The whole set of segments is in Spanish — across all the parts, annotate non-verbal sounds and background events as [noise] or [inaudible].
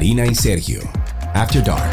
Karina y Sergio. After Dark.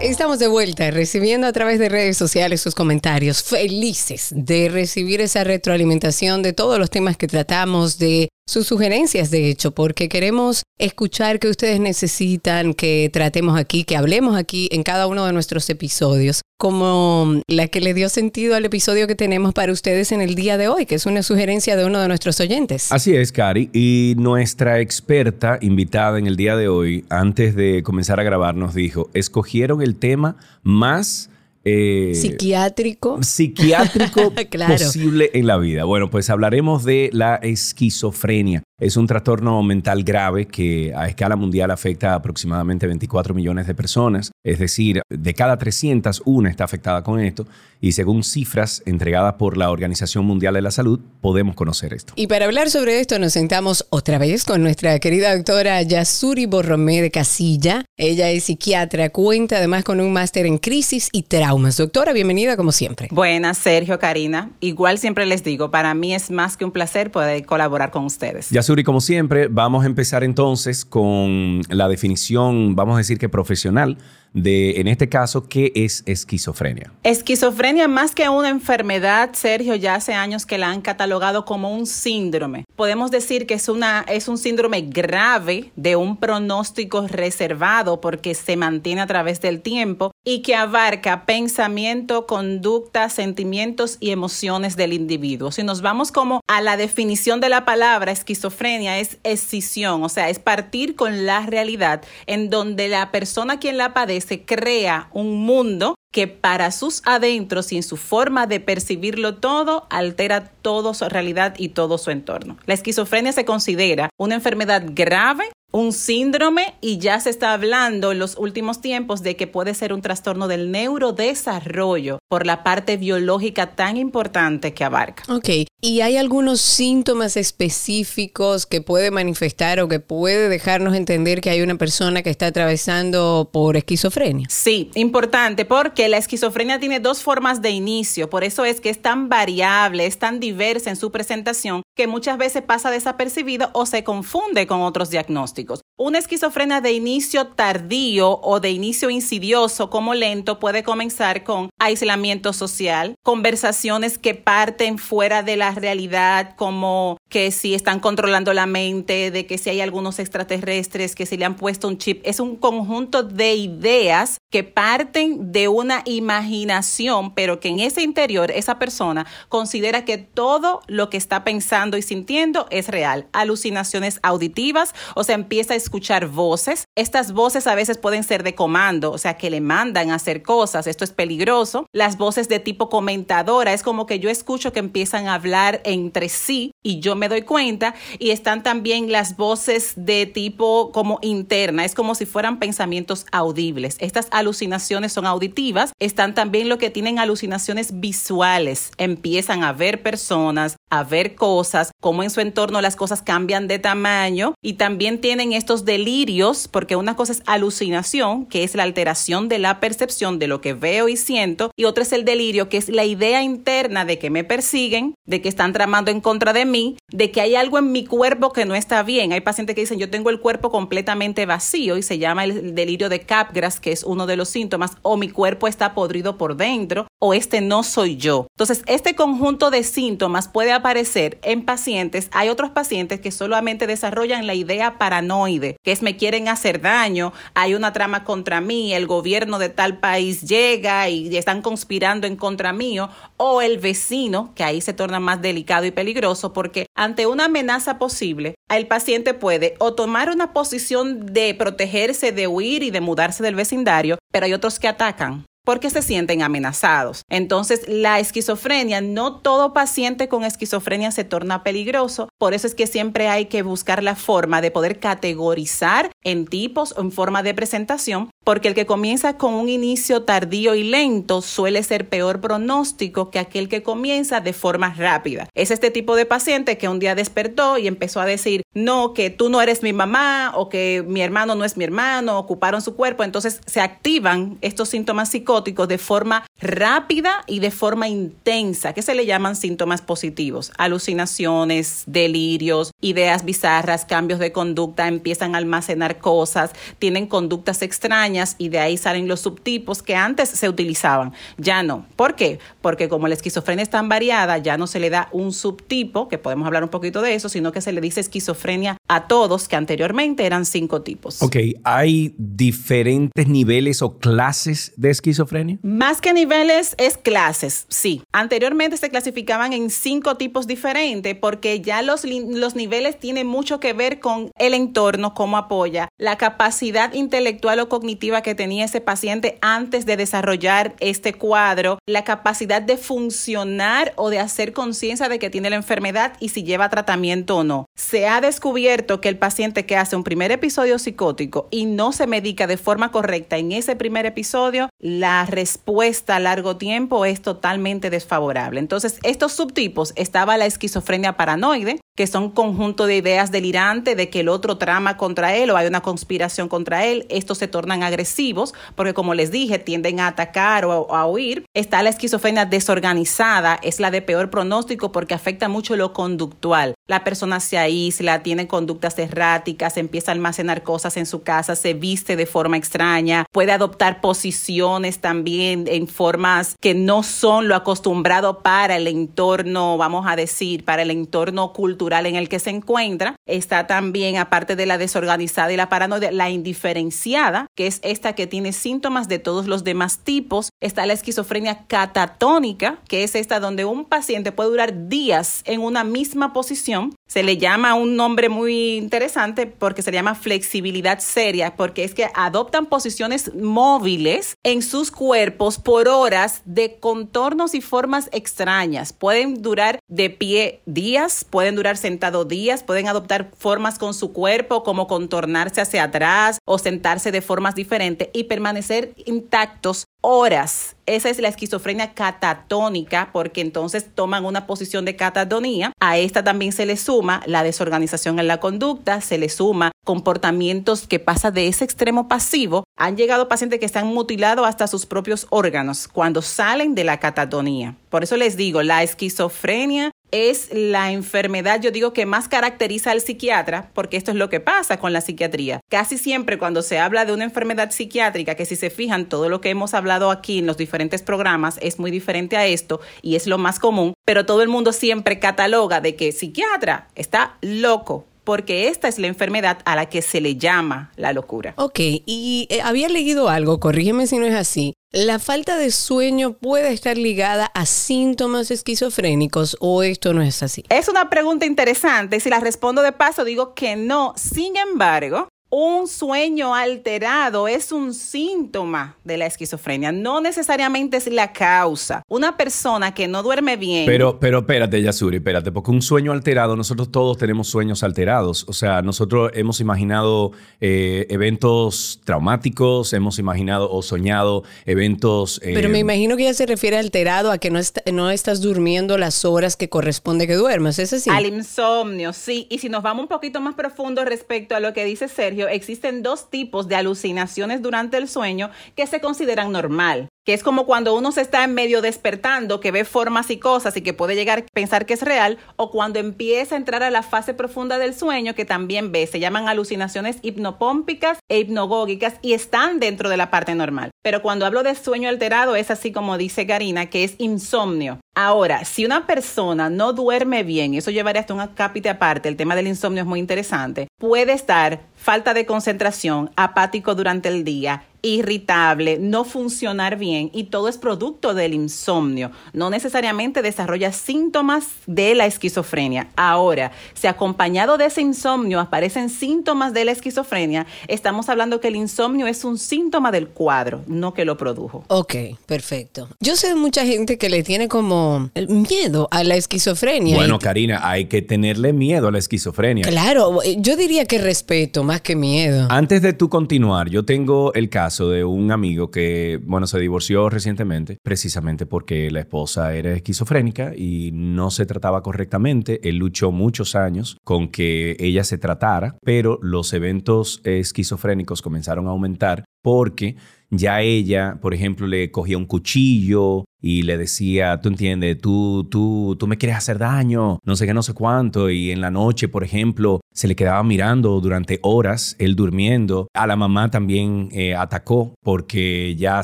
Estamos de vuelta recibiendo a través de redes sociales sus comentarios, felices de recibir esa retroalimentación de todos los temas que tratamos, de sus sugerencias, de hecho, porque queremos escuchar que ustedes necesitan que tratemos aquí, que hablemos aquí en cada uno de nuestros episodios, como la que le dio sentido al episodio que tenemos para ustedes en el día de hoy, que es una sugerencia de uno de nuestros oyentes. Así es, Cari. Y nuestra experta invitada en el día de hoy, antes de comenzar a grabar, nos dijo, escogieron el tema más eh, psiquiátrico. Psiquiátrico [laughs] posible en la vida. Bueno, pues hablaremos de la esquizofrenia. Es un trastorno mental grave que a escala mundial afecta a aproximadamente 24 millones de personas. Es decir, de cada 300, una está afectada con esto. Y según cifras entregadas por la Organización Mundial de la Salud, podemos conocer esto. Y para hablar sobre esto, nos sentamos otra vez con nuestra querida doctora Yasuri Borromé de Casilla. Ella es psiquiatra, cuenta además con un máster en crisis y traumas. Doctora, bienvenida como siempre. Buenas, Sergio, Karina. Igual siempre les digo, para mí es más que un placer poder colaborar con ustedes. Yasuri, como siempre, vamos a empezar entonces con la definición, vamos a decir que profesional de, en este caso, ¿qué es esquizofrenia? Esquizofrenia, más que una enfermedad, Sergio, ya hace años que la han catalogado como un síndrome. Podemos decir que es, una, es un síndrome grave de un pronóstico reservado porque se mantiene a través del tiempo y que abarca pensamiento, conducta, sentimientos y emociones del individuo. Si nos vamos como a la definición de la palabra esquizofrenia, es escisión, o sea, es partir con la realidad en donde la persona quien la padece crea un mundo que para sus adentros y en su forma de percibirlo todo altera toda su realidad y todo su entorno. La esquizofrenia se considera una enfermedad grave un síndrome y ya se está hablando en los últimos tiempos de que puede ser un trastorno del neurodesarrollo por la parte biológica tan importante que abarca. Ok, ¿y hay algunos síntomas específicos que puede manifestar o que puede dejarnos entender que hay una persona que está atravesando por esquizofrenia? Sí, importante porque la esquizofrenia tiene dos formas de inicio, por eso es que es tan variable, es tan diversa en su presentación que muchas veces pasa desapercibido o se confunde con otros diagnósticos. Una esquizofrenia de inicio tardío o de inicio insidioso como lento puede comenzar con aislamiento social, conversaciones que parten fuera de la realidad como que si están controlando la mente, de que si hay algunos extraterrestres, que si le han puesto un chip. Es un conjunto de ideas que parten de una imaginación, pero que en ese interior esa persona considera que todo lo que está pensando y sintiendo es real. Alucinaciones auditivas, o sea, empieza a escuchar voces. Estas voces a veces pueden ser de comando, o sea, que le mandan a hacer cosas. Esto es peligroso. Las voces de tipo comentadora, es como que yo escucho que empiezan a hablar entre sí y yo me doy cuenta. Y están también las voces de tipo como interna, es como si fueran pensamientos audibles. Estas alucinaciones son auditivas. Están también lo que tienen alucinaciones visuales. Empiezan a ver personas, a ver cosas, cómo en su entorno las cosas cambian de tamaño y también tienen estos delirios, porque una cosa es alucinación, que es la alteración de la percepción de lo que veo y siento, y otra es el delirio, que es la idea interna de que me persiguen, de que están tramando en contra de mí, de que hay algo en mi cuerpo que no está bien. Hay pacientes que dicen, yo tengo el cuerpo completamente vacío y se llama el delirio de Capgras, que es uno de los síntomas, o mi cuerpo está podrido por dentro, o este no soy yo. Entonces, este conjunto de síntomas puede aparecer en pacientes. Hay otros pacientes que solamente desarrollan la idea paranoide, que es me quieren hacer daño, hay una trama contra mí, el gobierno de tal país llega y están conspirando en contra mío, o el vecino, que ahí se torna más delicado y peligroso porque ante una amenaza posible, el paciente puede o tomar una posición de protegerse, de huir y de mudarse del vecindario, pero hay otros que atacan porque se sienten amenazados. Entonces, la esquizofrenia, no todo paciente con esquizofrenia se torna peligroso, por eso es que siempre hay que buscar la forma de poder categorizar en tipos o en forma de presentación Porque el que comienza con un inicio tardío y lento suele ser peor pronóstico que aquel que comienza de forma rápida. Es este tipo de paciente que un día despertó y empezó a decir, no, que tú no eres mi mamá o que mi hermano no es mi hermano, ocuparon su cuerpo. Entonces se activan estos síntomas psicóticos de forma rápida y de forma intensa, que se le llaman síntomas positivos. Alucinaciones, delirios, ideas bizarras, cambios de conducta, empiezan a almacenar cosas, tienen conductas extrañas y de ahí salen los subtipos que antes se utilizaban. Ya no. ¿Por qué? Porque como la esquizofrenia es tan variada, ya no se le da un subtipo, que podemos hablar un poquito de eso, sino que se le dice esquizofrenia a todos, que anteriormente eran cinco tipos. Ok, ¿hay diferentes niveles o clases de esquizofrenia? Más que niveles es clases, sí. Anteriormente se clasificaban en cinco tipos diferentes porque ya los, los niveles tienen mucho que ver con el entorno, cómo apoya, la capacidad intelectual o cognitiva que tenía ese paciente antes de desarrollar este cuadro, la capacidad de funcionar o de hacer conciencia de que tiene la enfermedad y si lleva tratamiento o no. Se ha descubierto que el paciente que hace un primer episodio psicótico y no se medica de forma correcta en ese primer episodio, la respuesta a largo tiempo es totalmente desfavorable. Entonces, estos subtipos estaba la esquizofrenia paranoide, que son conjunto de ideas delirantes de que el otro trama contra él o hay una conspiración contra él. Estos se tornan agresivos porque, como les dije, tienden a atacar o a, huir. Está la esquizofrenia desorganizada, es la de peor pronóstico porque afecta mucho lo conductual. La persona se aísla, tiene conductas erráticas, empieza a almacenar cosas en su casa, se viste de forma extraña, puede adoptar posiciones también en formas que no son lo acostumbrado para el entorno, vamos a decir, para el entorno cultural en el que se encuentra. Está también, aparte de la desorganizada y la paranoia, la indiferenciada, que es esta que tiene síntomas de todos los demás tipos. Está la esquizofrenia catatónica, que es esta donde un paciente puede durar días en una misma posición. Se le llama un nombre muy interesante porque se llama flexibilidad seria, porque es que adoptan posiciones móviles en sus cuerpos por horas de contornos y formas extrañas. Pueden durar de pie días, pueden durar sentado días, pueden adoptar formas con su cuerpo como contornarse hacia atrás o sentarse de formas diferentes y permanecer intactos horas. Esa es la esquizofrenia catatónica, porque entonces toman una posición de catatonía. A esta también se le suma la desorganización en la conducta, se le suma comportamientos que pasa de ese extremo pasivo. Han llegado pacientes que se han mutilado hasta sus propios órganos cuando salen de la catatonía. Por eso les digo, la esquizofrenia es la enfermedad, yo digo, que más caracteriza al psiquiatra, porque esto es lo que pasa con la psiquiatría. Casi siempre cuando se habla de una enfermedad psiquiátrica, que si se fijan, todo lo que hemos hablado aquí en los diferentes programas es muy diferente a esto y es lo más común, pero todo el mundo siempre cataloga de que psiquiatra está loco, porque esta es la enfermedad a la que se le llama la locura. Ok, y eh, había leído algo, corrígeme si no es así, ¿La falta de sueño puede estar ligada a síntomas esquizofrénicos o esto no es así? Es una pregunta interesante. Si la respondo de paso, digo que no. Sin embargo, un sueño alterado es un síntoma de la esquizofrenia, no necesariamente es la causa. Una persona que no duerme bien. Pero, pero espérate, Yasuri, espérate, porque un sueño alterado, nosotros todos tenemos sueños alterados. O sea, nosotros hemos imaginado eh, eventos traumáticos, hemos imaginado o soñado eventos. Eh, pero me imagino que ya se refiere alterado a que no, no estás durmiendo las horas que corresponde que duermas, ¿es así? Al insomnio, sí. Y si nos vamos un poquito más profundo respecto a lo que dice Sergio, existen dos tipos de alucinaciones durante el sueño que se consideran normal que es como cuando uno se está en medio despertando, que ve formas y cosas y que puede llegar a pensar que es real, o cuando empieza a entrar a la fase profunda del sueño, que también ve, se llaman alucinaciones hipnopómpicas e hipnogógicas y están dentro de la parte normal. Pero cuando hablo de sueño alterado es así como dice Karina, que es insomnio. Ahora, si una persona no duerme bien, eso llevaría hasta un cápite aparte, el tema del insomnio es muy interesante, puede estar falta de concentración, apático durante el día, irritable, no funcionar bien y todo es producto del insomnio. No necesariamente desarrolla síntomas de la esquizofrenia. Ahora, si acompañado de ese insomnio aparecen síntomas de la esquizofrenia, estamos hablando que el insomnio es un síntoma del cuadro, no que lo produjo. Ok, perfecto. Yo sé de mucha gente que le tiene como miedo a la esquizofrenia. Bueno, Karina, hay que tenerle miedo a la esquizofrenia. Claro, yo diría que respeto más que miedo. Antes de tú continuar, yo tengo el caso de un amigo que, bueno, se divorció recientemente precisamente porque la esposa era esquizofrénica y no se trataba correctamente. Él luchó muchos años con que ella se tratara, pero los eventos esquizofrénicos comenzaron a aumentar porque ya ella, por ejemplo, le cogía un cuchillo y le decía, tú entiendes, tú, tú, tú me quieres hacer daño, no sé qué, no sé cuánto, y en la noche, por ejemplo, se le quedaba mirando durante horas, él durmiendo. A la mamá también eh, atacó porque ya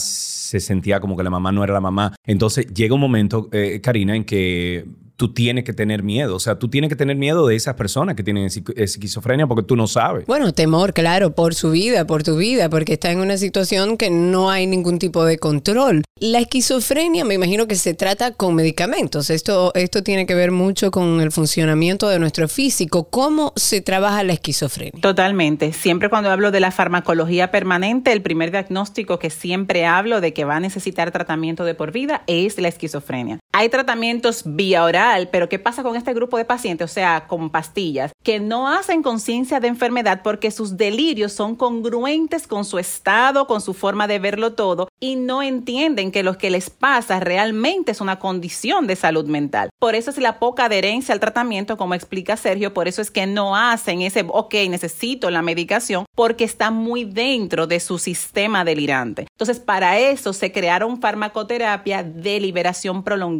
se sentía como que la mamá no era la mamá. Entonces llega un momento, eh, Karina, en que tú tienes que tener miedo. O sea, tú tienes que tener miedo de esas personas que tienen esquizofrenia porque tú no sabes. Bueno, temor, claro, por su vida, por tu vida, porque está en una situación que no hay ningún tipo de control. La esquizofrenia me imagino que se trata con medicamentos. Esto, esto tiene que ver mucho con el funcionamiento de nuestro físico. ¿Cómo se trabaja la esquizofrenia? Totalmente. Siempre cuando hablo de la farmacología permanente, el primer diagnóstico que siempre hablo de que va a necesitar tratamiento de por vida es la esquizofrenia. Hay tratamientos vía oral, pero ¿qué pasa con este grupo de pacientes? O sea, con pastillas, que no hacen conciencia de enfermedad porque sus delirios son congruentes con su estado, con su forma de verlo todo, y no entienden que lo que les pasa realmente es una condición de salud mental. Por eso es la poca adherencia al tratamiento, como explica Sergio, por eso es que no hacen ese, ok, necesito la medicación, porque está muy dentro de su sistema delirante. Entonces, para eso se crearon farmacoterapia de liberación prolongada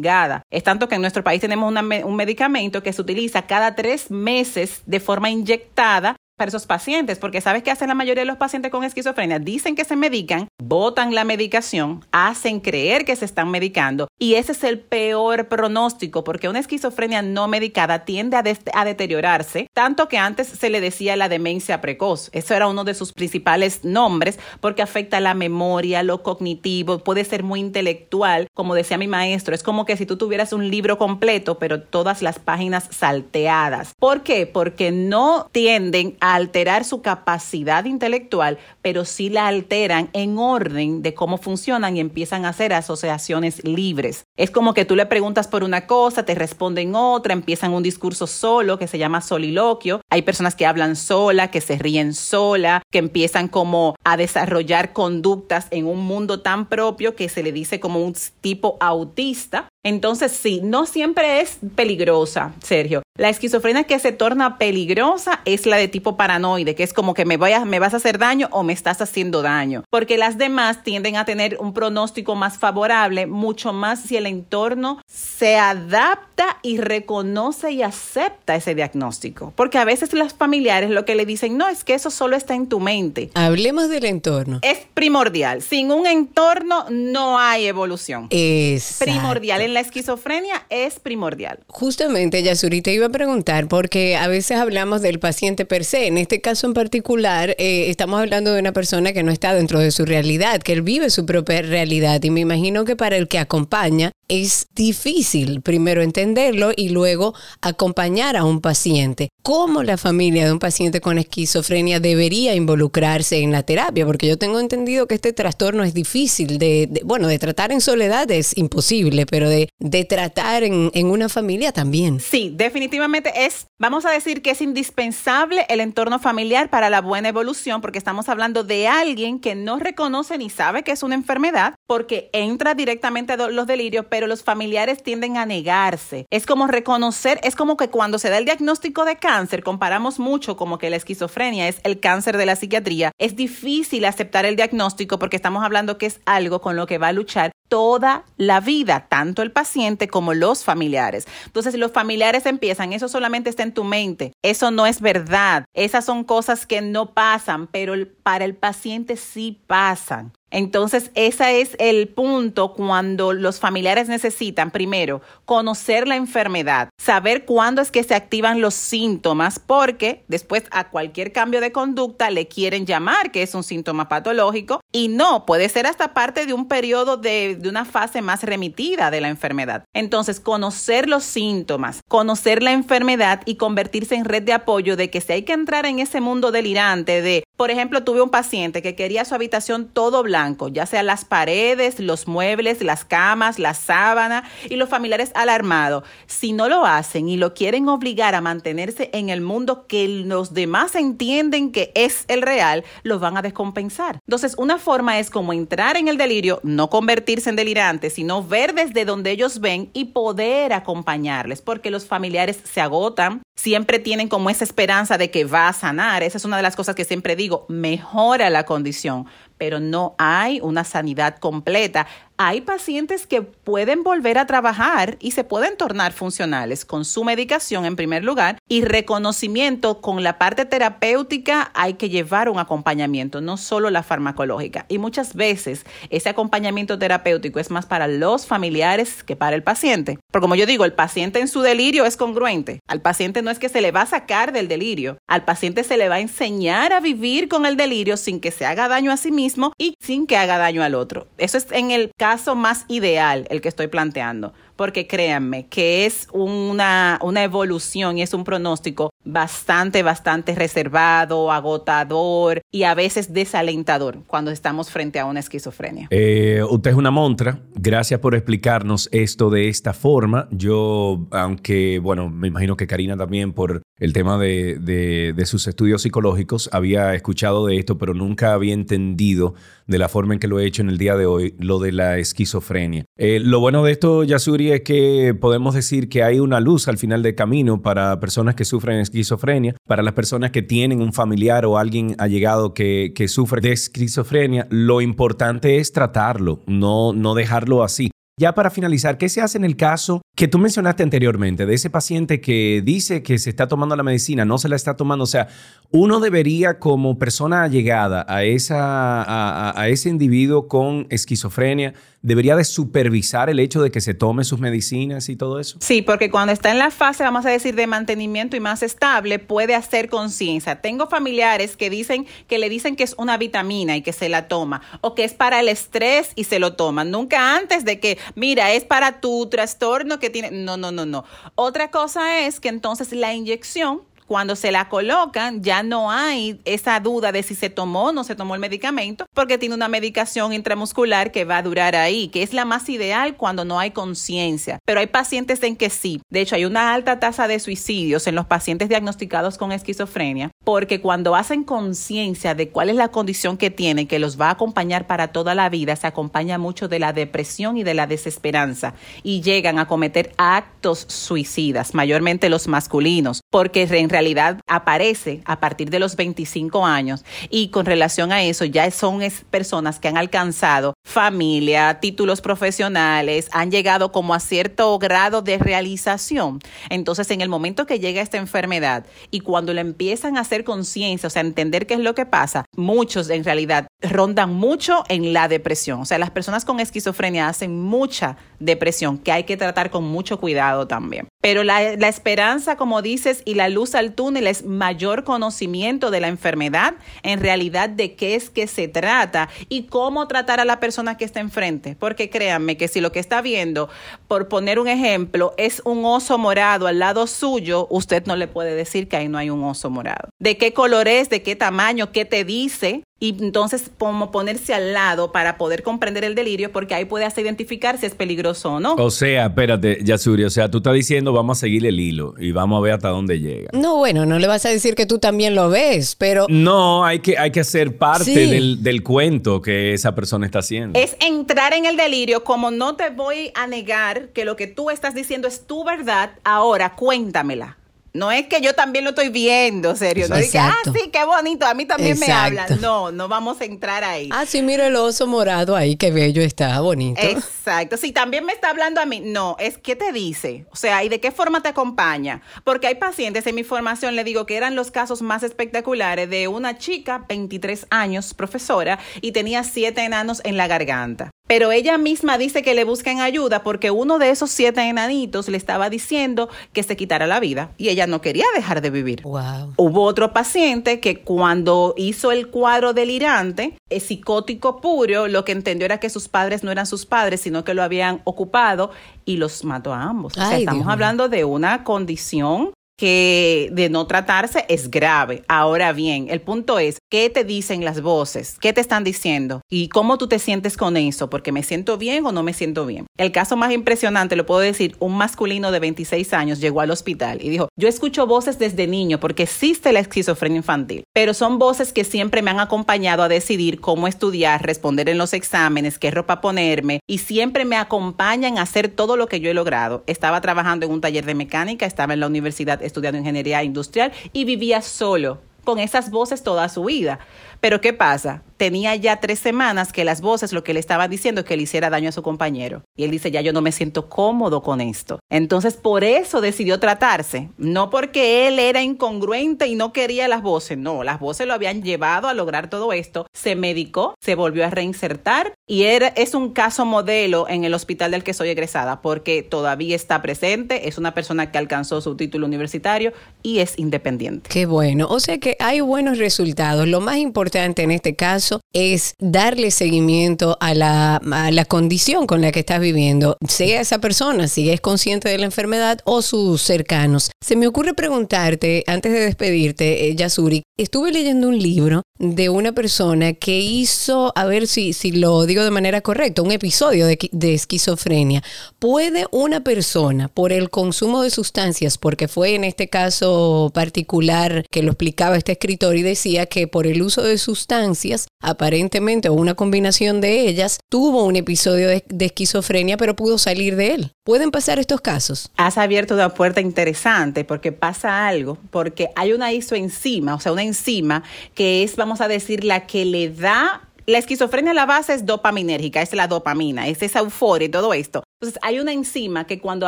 es tanto que en nuestro país tenemos un medicamento que se utiliza cada tres meses de forma inyectada para esos pacientes, porque ¿sabes qué hacen la mayoría de los pacientes con esquizofrenia? Dicen que se medican, botan la medicación, hacen creer que se están medicando y ese es el peor pronóstico porque una esquizofrenia no medicada tiende a, a deteriorarse, tanto que antes se le decía la demencia precoz. Eso era uno de sus principales nombres porque afecta la memoria, lo cognitivo, puede ser muy intelectual, como decía mi maestro, es como que si tú tuvieras un libro completo, pero todas las páginas salteadas. ¿Por qué? Porque no tienden a alterar su capacidad intelectual, pero sí la alteran en orden de cómo funcionan y empiezan a hacer asociaciones libres. Es como que tú le preguntas por una cosa, te responden otra, empiezan un discurso solo que se llama soliloquio. Hay personas que hablan sola, que se ríen sola, que empiezan como a desarrollar conductas en un mundo tan propio que se le dice como un tipo autista. Entonces, sí, no siempre es peligrosa, Sergio. La esquizofrenia que se torna peligrosa es la de tipo paranoide, que es como que me, me vas a hacer daño o me estás haciendo daño. Porque las demás tienden a tener un pronóstico más favorable, mucho más si el entorno se adapta y reconoce y acepta ese diagnóstico. Porque a veces los familiares lo que le dicen, no, es que eso solo está en tu mente. Hablemos del entorno. Es primordial. Sin un entorno no hay evolución. Es primordial. En la esquizofrenia es primordial. Justamente, Yasuri, te preguntar, porque a veces hablamos del paciente per se. En este caso en particular, eh, estamos hablando de una persona que no está dentro de su realidad, que él vive su propia realidad. Y me imagino que para el que acompaña es difícil primero entenderlo y luego acompañar a un paciente. ¿Cómo la familia de un paciente con esquizofrenia debería involucrarse en la terapia? Porque yo tengo entendido que este trastorno es difícil de, bueno, de tratar en soledad es imposible, pero de, de tratar en, en una familia también. Sí, definitivamente es, vamos a decir que es indispensable el entorno familiar para la buena evolución, porque estamos hablando de alguien que no reconoce ni sabe que es una enfermedad, porque entra directamente a los delirios, pero los familiares tienden a negarse. Es como reconocer, es como que cuando se da el diagnóstico de cáncer, comparamos mucho como que la esquizofrenia es el cáncer de la psiquiatría, es difícil aceptar el diagnóstico porque estamos hablando que es algo con lo que va a luchar toda la vida, tanto el paciente como los familiares. Entonces, los familiares empiezan, eso solamente está en tu mente, eso no es verdad, esas son cosas que no pasan, pero para el paciente sí pasan. Entonces, ese es el punto cuando los familiares necesitan, primero, conocer la enfermedad, saber cuándo es que se activan los síntomas, porque después a cualquier cambio de conducta le quieren llamar que es un síntoma patológico y no, puede ser hasta parte de un periodo de, una fase más remitida de la enfermedad. Entonces, conocer los síntomas, conocer la enfermedad y convertirse en red de apoyo de que si hay que entrar en ese mundo delirante de, por ejemplo, tuve un paciente que quería su habitación todo blanco, ya sea las paredes, los muebles, las camas, la sábana y los familiares alarmados. Si no lo hacen y lo quieren obligar a mantenerse en el mundo que los demás entienden que es el real, los van a descompensar. Entonces, una forma es como entrar en el delirio, no convertirse en delirantes, sino ver desde donde ellos ven y poder acompañarles, porque los familiares se agotan, siempre tienen como esa esperanza de que va a sanar. Esa es una de las cosas que siempre digo, mejora la condición, pero no hay una sanidad completa hay pacientes que pueden volver a trabajar y se pueden tornar funcionales con su medicación en primer lugar y reconocimiento con la parte terapéutica hay que llevar un acompañamiento, no solo la farmacológica. Y muchas veces ese acompañamiento terapéutico es más para los familiares que para el paciente. Porque como yo digo, el paciente en su delirio es congruente. Al paciente no es que se le va a sacar del delirio, al paciente se le va a enseñar a vivir con el delirio sin que se haga daño a sí mismo y sin que haga daño al otro. Eso es en el caso más ideal el que estoy planteando, porque créanme que es una, una evolución y es un pronóstico bastante, bastante reservado, agotador y a veces desalentador cuando estamos frente a una esquizofrenia. Eh, usted es una montra. Gracias por explicarnos esto de esta forma. Yo, aunque, bueno, me imagino que Karina también por el tema de, de, sus estudios psicológicos, había escuchado de esto, pero nunca había entendido de la forma en que lo he hecho en el día de hoy, lo de la esquizofrenia. Eh, lo bueno de esto, Yasuri, es que podemos decir que hay una luz al final del camino para personas que sufren esquizofrenia, para las personas que tienen un familiar o alguien allegado que, que sufre de esquizofrenia. Lo importante es tratarlo, no, no dejarlo así. Ya para finalizar, ¿qué se hace en el caso que tú mencionaste anteriormente de ese paciente que dice que se está tomando la medicina, no se la está tomando? O sea, uno debería como persona llegada a, esa, a, ese individuo con esquizofrenia, debería de supervisar el hecho de que se tome sus medicinas y todo eso. Sí, porque cuando está en la fase, vamos a decir, de mantenimiento y más estable, puede hacer conciencia. Tengo familiares que dicen que le dicen que es una vitamina y que se la toma, o que es para el estrés y se lo toman. Nunca antes de que mira, es para tu trastorno que tiene. No, no, no, no. Otra cosa es que entonces la inyección cuando se la colocan, ya no hay esa duda de si se tomó o no se tomó el medicamento, porque tiene una medicación intramuscular que va a durar ahí, que es la más ideal cuando no hay conciencia. Pero hay pacientes en que sí. De hecho, hay una alta tasa de suicidios en los pacientes diagnosticados con esquizofrenia, porque cuando hacen conciencia de cuál es la condición que tienen, que los va a acompañar para toda la vida, se acompaña mucho de la depresión y de la desesperanza y llegan a cometer actos suicidas, mayormente los masculinos, porque en realidad aparece a partir de los 25 años. Y con relación a eso ya son personas que han alcanzado familia, títulos profesionales, han llegado como a cierto grado de realización. Entonces, en el momento que llega esta enfermedad y cuando le empiezan a hacer conciencia, o sea, entender qué es lo que pasa, muchos en realidad rondan mucho en la depresión. O sea, las personas con esquizofrenia hacen mucha depresión que hay que tratar con mucho cuidado también. Pero la, la esperanza, como dices, y la luz al túnel es mayor conocimiento de la enfermedad, en realidad de qué es que se trata y cómo tratar a la persona que está enfrente. Porque créanme que si lo que está viendo, por poner un ejemplo, es un oso morado al lado suyo, usted no le puede decir que ahí no hay un oso morado. ¿De qué color es? ¿De qué tamaño? ¿Qué te dice? Y entonces como ponerse al lado para poder comprender el delirio porque ahí puede hasta identificar si es peligroso o no. O sea, espérate, Yasuri, o sea, tú estás diciendo vamos a seguir el hilo y vamos a ver hasta dónde llega. No, bueno, no le vas a decir que tú también lo ves, pero... No, hay que, hay que hacer parte del, del cuento que esa persona está haciendo. Es entrar en el delirio como no te voy a negar que lo que tú estás diciendo es tu verdad, ahora cuéntamela. No es que yo también lo estoy viendo, serio. No diga, ah, sí, qué bonito, a mí también me hablan. No, no vamos a entrar ahí. Ah, sí, mira el oso morado ahí, qué bello está, bonito. Exacto. Sí, también me está hablando a mí. No, es qué te dice. O sea, ¿y de qué forma te acompaña? Porque hay pacientes, en mi formación le digo que eran los casos más espectaculares de una chica, 23 años, profesora, y tenía siete enanos en la garganta. Pero ella misma dice que le busquen ayuda porque uno de esos siete enanitos le estaba diciendo que se quitara la vida y ella no quería dejar de vivir. Hubo otro paciente que cuando hizo el cuadro delirante, es psicótico puro, lo que entendió era que sus padres no eran sus padres, sino que lo habían ocupado y los mató a ambos. o sea, estamos hablando de una condición que de no tratarse es grave. Ahora bien, el punto es, ¿qué te dicen las voces? ¿Qué te están diciendo? ¿Y cómo tú te sientes con eso? Porque me siento bien o no me siento bien. El caso más impresionante, lo puedo decir, un masculino de 26 años llegó al hospital y dijo, yo escucho voces desde niño porque existe la esquizofrenia infantil, pero son voces que siempre me han acompañado a decidir cómo estudiar, responder en los exámenes, qué ropa ponerme y siempre me acompañan a hacer todo lo que yo he logrado. Estaba trabajando en un taller de mecánica, estaba en la universidad estudiando ingeniería industrial y vivía solo con esas voces toda su vida. Pero ¿qué pasa? Tenía ya tres semanas que las voces lo que le estaban diciendo es que le hiciera daño a su compañero. Y él dice, ya yo no me siento cómodo con esto. Entonces por eso decidió tratarse. No porque él era incongruente y no quería las voces. No, las voces lo habían llevado a lograr todo esto. Se medicó, se volvió a reinsertar y es un caso modelo en el hospital del que soy egresada porque todavía está presente, es una persona que alcanzó su título universitario y es independiente. Qué bueno. O sea que hay buenos resultados. Lo más importante en este caso es darle seguimiento a la, la condición con la que estás viviendo, sea esa persona, si es consciente de la enfermedad o sus cercanos. Se me ocurre preguntarte, antes de despedirte, eh, Yasuri, estuve leyendo un libro de una persona que hizo, a ver si, si lo digo de manera correcta, un episodio de, esquizofrenia. ¿Puede una persona, por el consumo de sustancias, porque fue en este caso particular que lo explicaba este escritor y decía que por el uso de sustancias, aparentemente, o una combinación de ellas, tuvo un episodio de esquizofrenia, pero pudo salir de él? ¿Pueden pasar estos casos? Has abierto una puerta interesante porque pasa algo, porque hay una isoenzima, o sea, una enzima que es, vamos a decir, la que le da la esquizofrenia la base es dopaminérgica, es la dopamina, es esa euforia y todo esto. Entonces, hay una enzima que cuando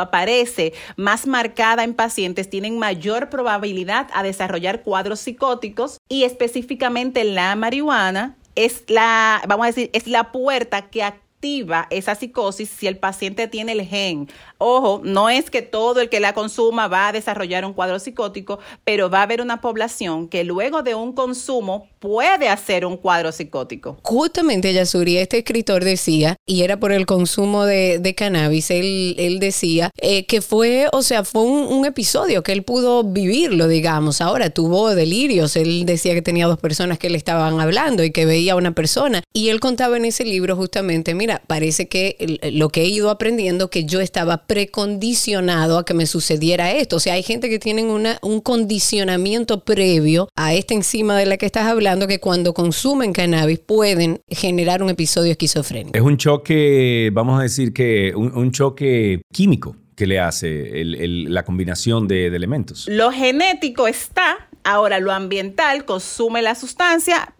aparece más marcada en pacientes tienen mayor probabilidad a desarrollar cuadros psicóticos y específicamente la marihuana es la, vamos a decir, es la puerta que esa psicosis si el paciente tiene el gen. Ojo, no es que todo el que la consuma va a desarrollar un cuadro psicótico, pero va a haber una población que luego de un consumo puede hacer un cuadro psicótico. Justamente, Yasuri, este escritor decía, y era por el consumo de, cannabis, él, decía eh, que fue, o sea, fue un, episodio que él pudo vivirlo, digamos. Ahora tuvo delirios, él decía que tenía dos personas que le estaban hablando y que veía a una persona. Y él contaba en ese libro justamente, mira, parece que lo que he ido aprendiendo, que yo estaba precondicionado a que me sucediera esto. O sea, hay gente que tienen un condicionamiento previo a esta enzima de la que estás hablando que cuando consumen cannabis pueden generar un episodio esquizofrénico. Es un choque, vamos a decir que un, choque químico que le hace la combinación de, de elementos. Lo genético está, ahora lo ambiental consume la sustancia,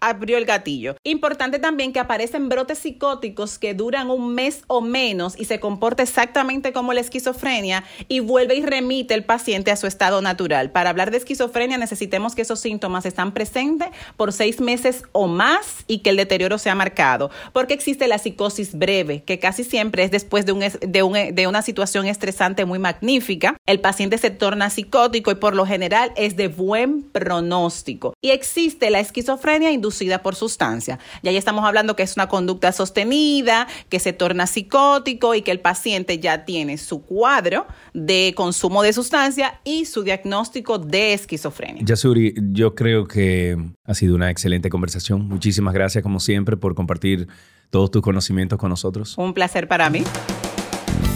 abrió el gatillo. Importante también que aparecen brotes psicóticos que duran un mes o menos y se comporta exactamente como la esquizofrenia y vuelve y remite el paciente a su estado natural. Para hablar de esquizofrenia necesitemos que esos síntomas están presentes por seis meses o más y que el deterioro sea marcado, porque existe la psicosis breve, que casi siempre es después de, un, de, de una situación estresante muy magnífica. El paciente se torna psicótico y por lo general es de buen pronóstico. Y existe la esquizofrenia inducida por sustancia. Y ahí estamos hablando que es una conducta sostenida, que se torna psicótico y que el paciente ya tiene su cuadro de consumo de sustancia y su diagnóstico de esquizofrenia. Yasuri, yo creo que ha sido una excelente conversación. Muchísimas gracias como siempre por compartir todos tus conocimientos con nosotros. Un placer para mí.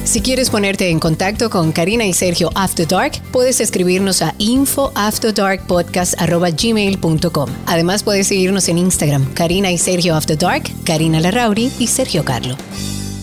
Si quieres ponerte en contacto con Karina y Sergio After Dark, puedes escribirnos a infoafterdarkpodcast.gmail.com. Además, puedes seguirnos en Instagram, Karina y Sergio After Dark, Karina Larrauri y Sergio Carlo.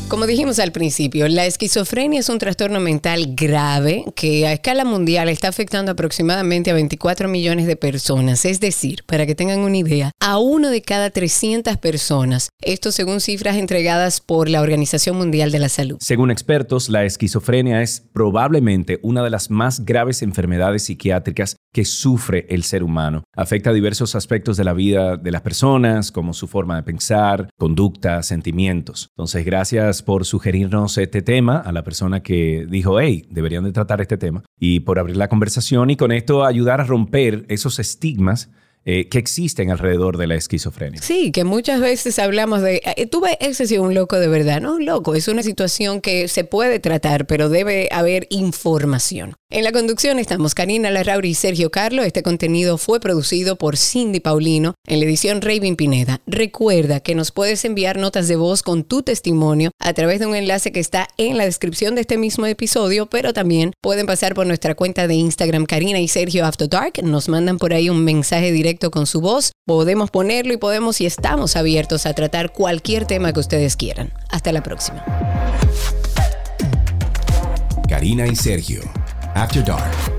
Como dijimos al principio, la esquizofrenia es un trastorno mental grave que a escala mundial está afectando aproximadamente a 24 millones de personas. Es decir, para que tengan una idea, a uno de cada 300 personas. Esto según cifras entregadas por la Organización Mundial de la Salud. Según expertos, la esquizofrenia es probablemente una de las más graves enfermedades psiquiátricas que sufre el ser humano. Afecta diversos aspectos de la vida de las personas, como su forma de pensar, conducta, sentimientos. Entonces, gracias por sugerirnos este tema, a la persona que dijo, hey, deberían de tratar este tema, y por abrir la conversación y con esto ayudar a romper esos estigmas eh, que existen alrededor de la esquizofrenia. Sí, que muchas veces hablamos de, eh, tú ves, ese es un loco de verdad, no un loco, es una situación que se puede tratar, pero debe haber información. En la conducción estamos Karina Larrauri y Sergio Carlo. Este contenido fue producido por Cindy Paulino en la edición Raven Pineda. Recuerda que nos puedes enviar notas de voz con tu testimonio a través de un enlace que está en la descripción de este mismo episodio, pero también pueden pasar por nuestra cuenta de Instagram Karina y Sergio After Dark. Nos mandan por ahí un mensaje con su voz. Podemos ponerlo y podemos y estamos abiertos a tratar cualquier tema que ustedes quieran. Hasta la próxima. Karina y Sergio After Dark.